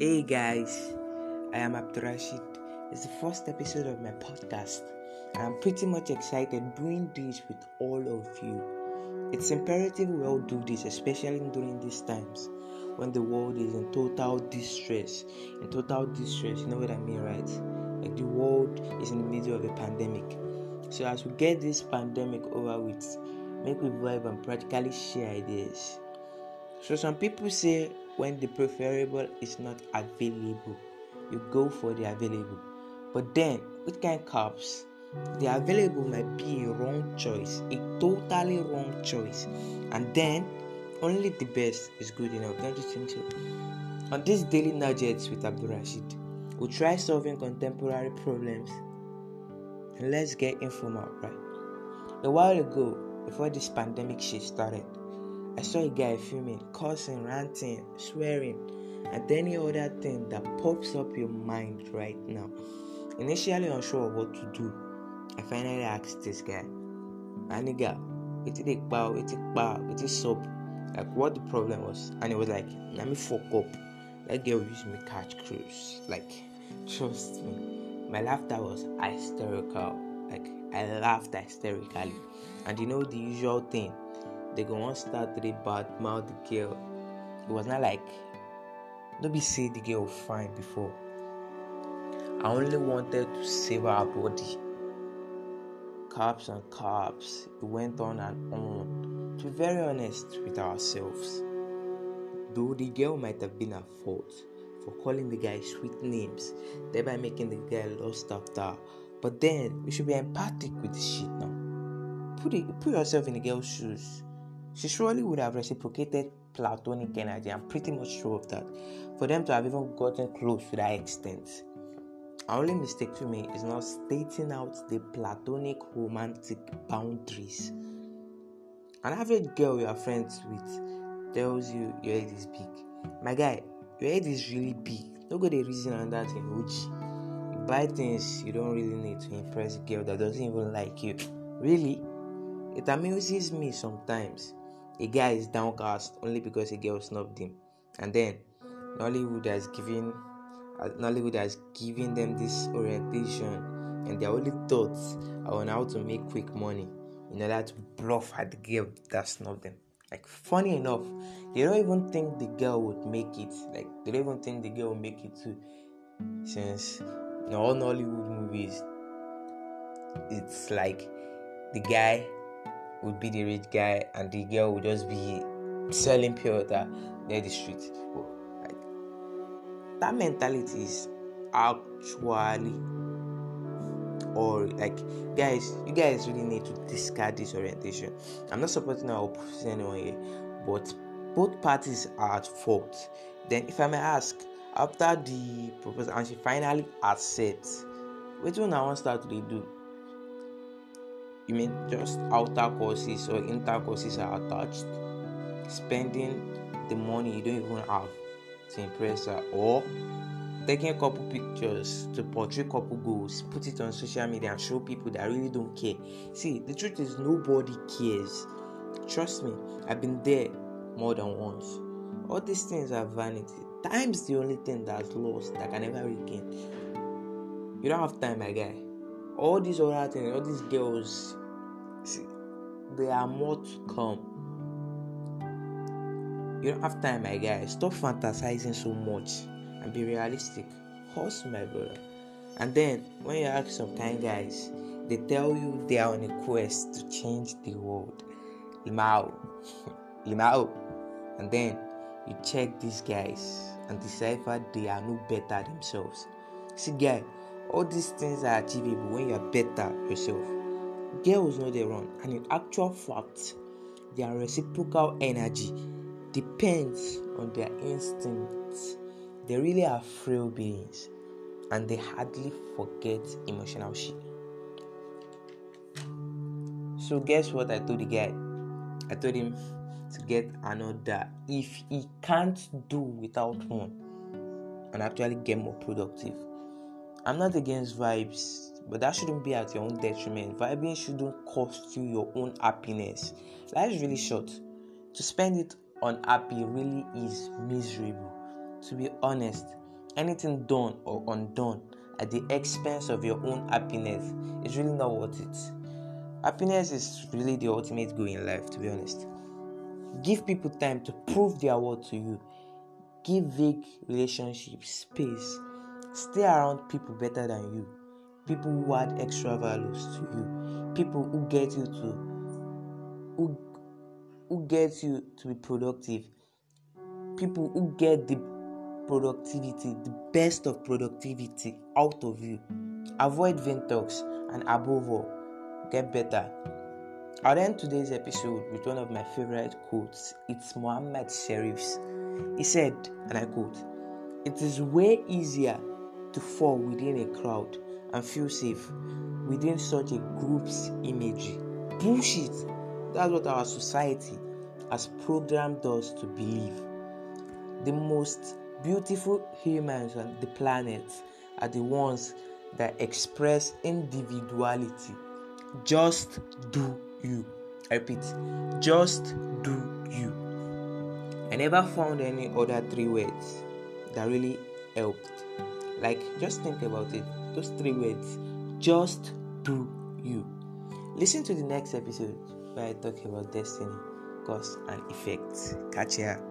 Hey guys, I am Abdurrashid. It's the first episode of my podcast. I'm pretty much excited doing this with all of you. It's imperative we all do this, especially during these times when the world is in total distress. In total distress, you know what I mean, right? Like the world is in the middle of a pandemic. So as we get this pandemic over with, make we vibe and practically share ideas. So some people say when the preferable is not available, you go for the available. But then, with kind carbs, the available might be a wrong choice, a totally wrong choice. And then, only the best is good enough. Don't you think so? On this daily nuggets with Abdul Rashid, we'll try solving contemporary problems. And let's get informal, right? A while ago, before this pandemic shit started, I saw a guy filming, cursing, ranting, swearing, and any other thing that pops up your mind right now. Initially unsure of what to do, I finally asked this guy, my nigga, it is bow, it is bow, it is soap, like what the problem was, and he was like, let me fuck up. That girl used me catch cruise. Like, trust me, my laughter was hysterical. Like, I laughed hysterically, and you know the usual thing they go on start to bad mouth the girl. It was not like be say the girl fine before. I only wanted to save her body. Caps and caps. It went on and on. To be very honest with ourselves, though the girl might have been at fault for calling the guy sweet names, thereby making the guy lost after. But then we should be empathic with the shit now. Put it, put yourself in the girl's shoes she surely would have reciprocated platonic energy. I'm pretty much sure of that. For them to have even gotten close to that extent. Our only mistake to me is not stating out the platonic romantic boundaries. An average girl you are friends with tells you your head is big. My guy, your head is really big. Don't go the reason on that in OG. You buy things you don't really need to impress a girl that doesn't even like you. Really? It amuses me sometimes a guy is downcast only because a girl snubbed him. And then Nollywood has given uh, Nollywood has given them this orientation and their only thoughts are on how to make quick money in order to bluff at the girl that snubbed them. Like funny enough, they don't even think the girl would make it. Like they don't even think the girl will make it too. Since in all Nollywood movies, it's like the guy would be the rich guy and the girl would just be selling pure water near the street. That mentality is actually or like guys you guys really need to discard this orientation. I'm not supporting or opposing anyone here but both parties are at fault. Then if i may ask after the proposal and she finally accepts which one i want start to do you mean just outer courses or inter courses are attached? Spending the money you don't even have to impress her or taking a couple pictures to portray couple goals put it on social media and show people that really don't care. See the truth is nobody cares. Trust me i've been there more than once. All these things are vanity. Time's the only thing that's lost that can never regain. You don't have time my guy. All these other things all these girls see, there are more to come. You don't have time my guy stop fantasizing so much and be realistic. Hustle my brother. And then when you ask some kind guys they tell you they are on a quest to change the world. Limao. Limao. And then you check these guys and decipher they are no better themselves. See guy all these things are achievable when you are better yourself girls know they run and in actual fact their reciprocal energy depends on their instincts. They really are frail beings and they hardly forget emotional shit. So guess what i told the guy? I told him to get another. If he can't do without one and actually get more productive. I'm not against vibes but that shouldn't be at your own detriment. Vibing shouldn't cost you your own happiness. Life is really short. To spend it unhappy really is miserable. To be honest, anything done or undone at the expense of your own happiness is really not worth it. Happiness is really the ultimate goal in life, to be honest. Give people time to prove their worth to you. Give vague relationships space. Stay around people better than you. People who add extra values to you. People who get you to who who get you to be productive. People who get the productivity, the best of productivity out of you. Avoid vain talks and above all, get better. I'll end today's episode with one of my favorite quotes. It's Muhammad Sharif's. He said, and I quote, It is way easier to fall within a crowd and feel safe within such a group's imagery. Bullshit! That's what our society has programmed us to believe. The most beautiful humans on the planet are the ones that express individuality. Just do you. I repeat, just do you. I never found any other three words that really helped. Like, just think about it. Those three words, just do you. Listen to the next episode where I talk about destiny, cause, and effect. Catch ya.